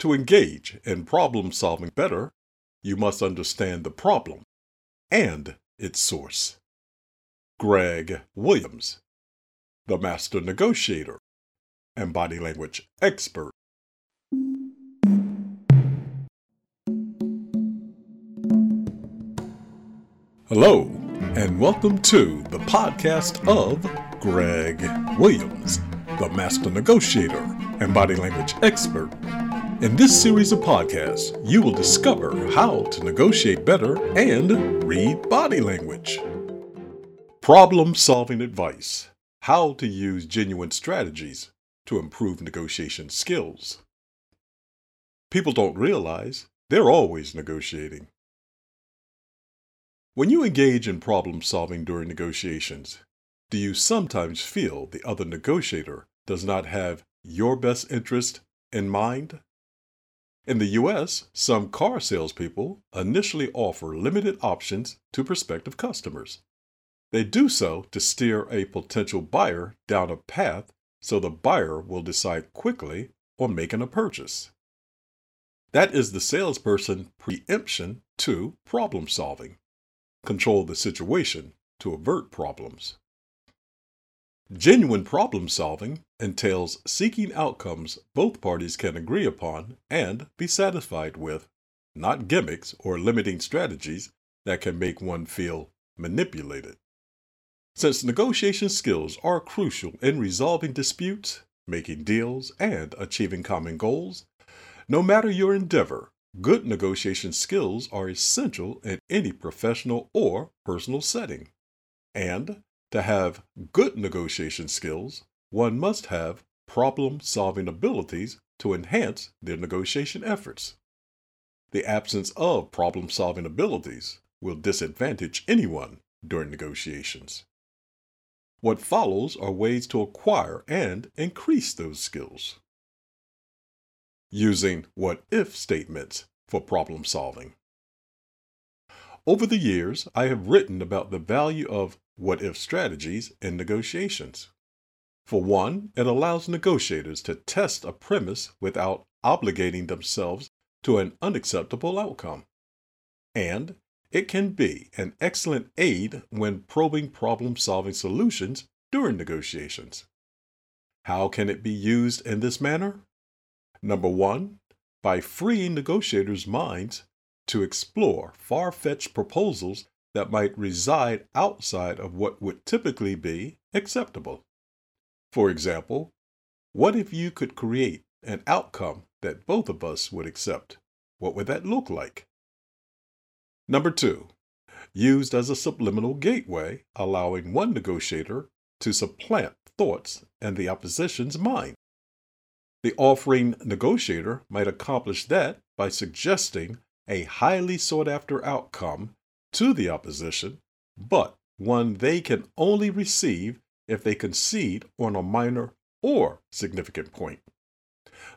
To engage in problem solving better, you must understand the problem and its source. Greg Williams, the master negotiator and body language expert. Hello, and welcome to the podcast of Greg Williams, the master negotiator and body language expert. In this series of podcasts, you will discover how to negotiate better and read body language. Problem solving advice How to use genuine strategies to improve negotiation skills. People don't realize they're always negotiating. When you engage in problem solving during negotiations, do you sometimes feel the other negotiator does not have your best interest in mind? In the US, some car salespeople initially offer limited options to prospective customers. They do so to steer a potential buyer down a path so the buyer will decide quickly on making a purchase. That is the salesperson preemption to problem solving. Control the situation to avert problems. Genuine problem solving entails seeking outcomes both parties can agree upon and be satisfied with, not gimmicks or limiting strategies that can make one feel manipulated. Since negotiation skills are crucial in resolving disputes, making deals, and achieving common goals, no matter your endeavor, good negotiation skills are essential in any professional or personal setting. And to have good negotiation skills, one must have problem solving abilities to enhance their negotiation efforts. The absence of problem solving abilities will disadvantage anyone during negotiations. What follows are ways to acquire and increase those skills. Using what if statements for problem solving. Over the years, I have written about the value of what if strategies in negotiations. For one, it allows negotiators to test a premise without obligating themselves to an unacceptable outcome. And it can be an excellent aid when probing problem solving solutions during negotiations. How can it be used in this manner? Number one, by freeing negotiators' minds to explore far fetched proposals that might reside outside of what would typically be acceptable. For example, what if you could create an outcome that both of us would accept? What would that look like? Number two, used as a subliminal gateway, allowing one negotiator to supplant thoughts in the opposition's mind. The offering negotiator might accomplish that by suggesting a highly sought after outcome to the opposition, but one they can only receive if they concede on a minor or significant point.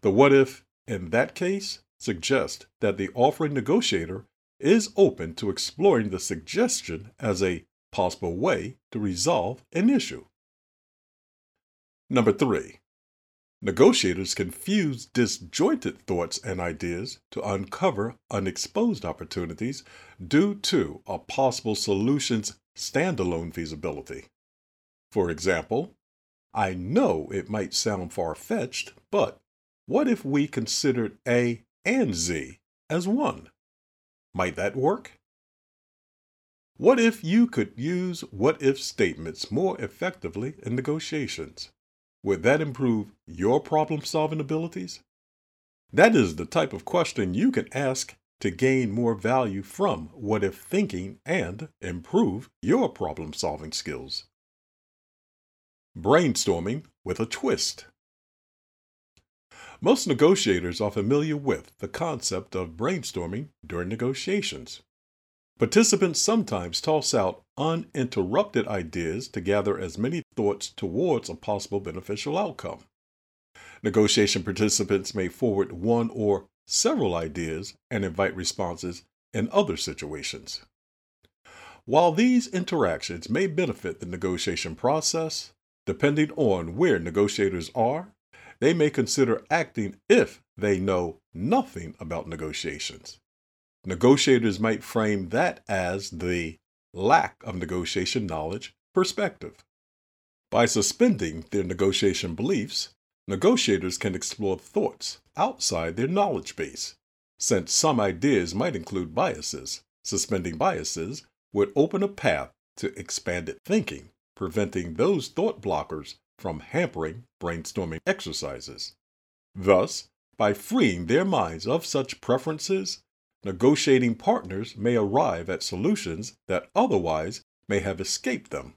The what if in that case suggests that the offering negotiator is open to exploring the suggestion as a possible way to resolve an issue. Number three, negotiators can fuse disjointed thoughts and ideas to uncover unexposed opportunities due to a possible solution's standalone feasibility. For example, I know it might sound far fetched, but what if we considered A and Z as one? Might that work? What if you could use what if statements more effectively in negotiations? Would that improve your problem solving abilities? That is the type of question you can ask to gain more value from what if thinking and improve your problem solving skills. Brainstorming with a twist. Most negotiators are familiar with the concept of brainstorming during negotiations. Participants sometimes toss out uninterrupted ideas to gather as many thoughts towards a possible beneficial outcome. Negotiation participants may forward one or several ideas and invite responses in other situations. While these interactions may benefit the negotiation process, depending on where negotiators are, they may consider acting if they know nothing about negotiations. Negotiators might frame that as the lack of negotiation knowledge perspective. By suspending their negotiation beliefs, negotiators can explore thoughts outside their knowledge base, since some ideas might include biases. Suspending biases would open a path to expanded thinking, preventing those thought blockers from hampering brainstorming exercises. Thus, by freeing their minds of such preferences, negotiating partners may arrive at solutions that otherwise may have escaped them.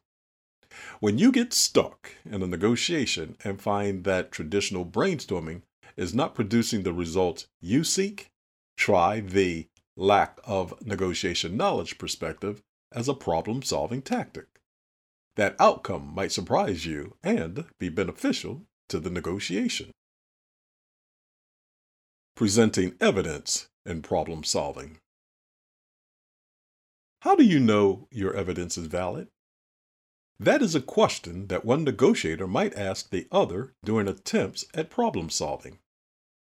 When you get stuck in a negotiation and find that traditional brainstorming is not producing the results you seek, try the lack of negotiation knowledge perspective as a problem solving tactic. That outcome might surprise you and be beneficial to the negotiation. Presenting evidence in problem solving. How do you know your evidence is valid? That is a question that one negotiator might ask the other during attempts at problem solving.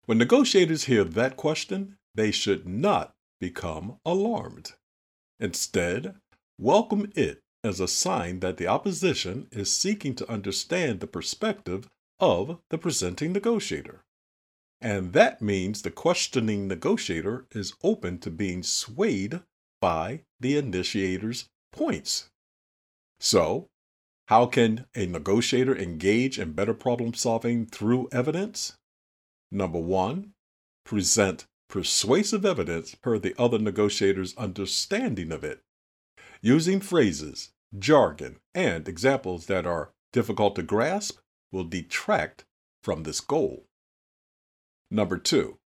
When negotiators hear that question, they should not become alarmed. Instead, welcome it as a sign that the opposition is seeking to understand the perspective of the presenting negotiator. And that means the questioning negotiator is open to being swayed by the initiator's points. So, how can a negotiator engage in better problem solving through evidence? Number one, present persuasive evidence per the other negotiator's understanding of it. Using phrases, jargon, and examples that are difficult to grasp will detract from this goal. Number two,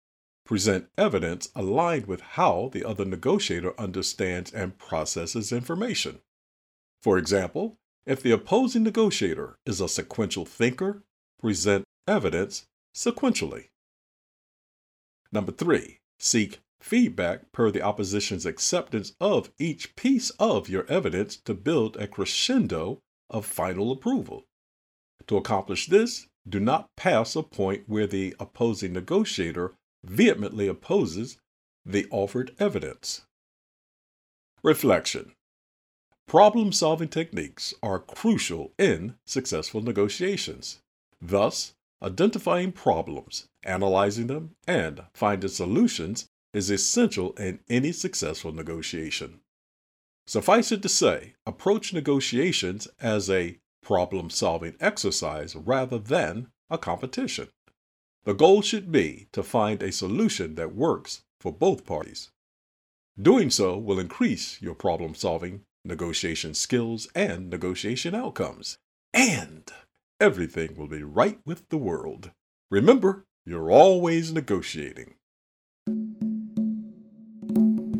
present evidence aligned with how the other negotiator understands and processes information. For example, if the opposing negotiator is a sequential thinker, present evidence sequentially. Number three, seek feedback per the opposition's acceptance of each piece of your evidence to build a crescendo of final approval. To accomplish this, do not pass a point where the opposing negotiator vehemently opposes the offered evidence. Reflection Problem solving techniques are crucial in successful negotiations. Thus, identifying problems, analyzing them, and finding solutions is essential in any successful negotiation. Suffice it to say, approach negotiations as a problem solving exercise rather than a competition. The goal should be to find a solution that works for both parties. Doing so will increase your problem solving, negotiation skills, and negotiation outcomes. And everything will be right with the world. Remember, you're always negotiating.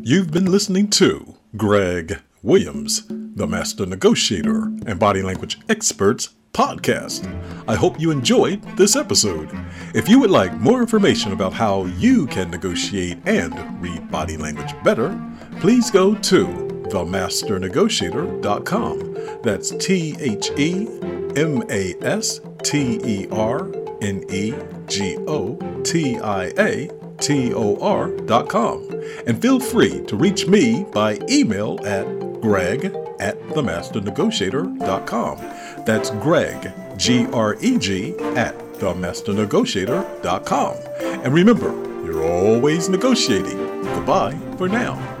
You've been listening to Greg Williams, the Master Negotiator and Body Language Experts podcast. I hope you enjoyed this episode. If you would like more information about how you can negotiate and read body language better, please go to themasternegotiator.com. That's T H E M A S T E R N E G O T I A T-O-R.com. And feel free to reach me by email at greg at themasternegotiator.com. That's Greg, G-R-E-G, at themasternegotiator.com. And remember, you're always negotiating. Goodbye for now.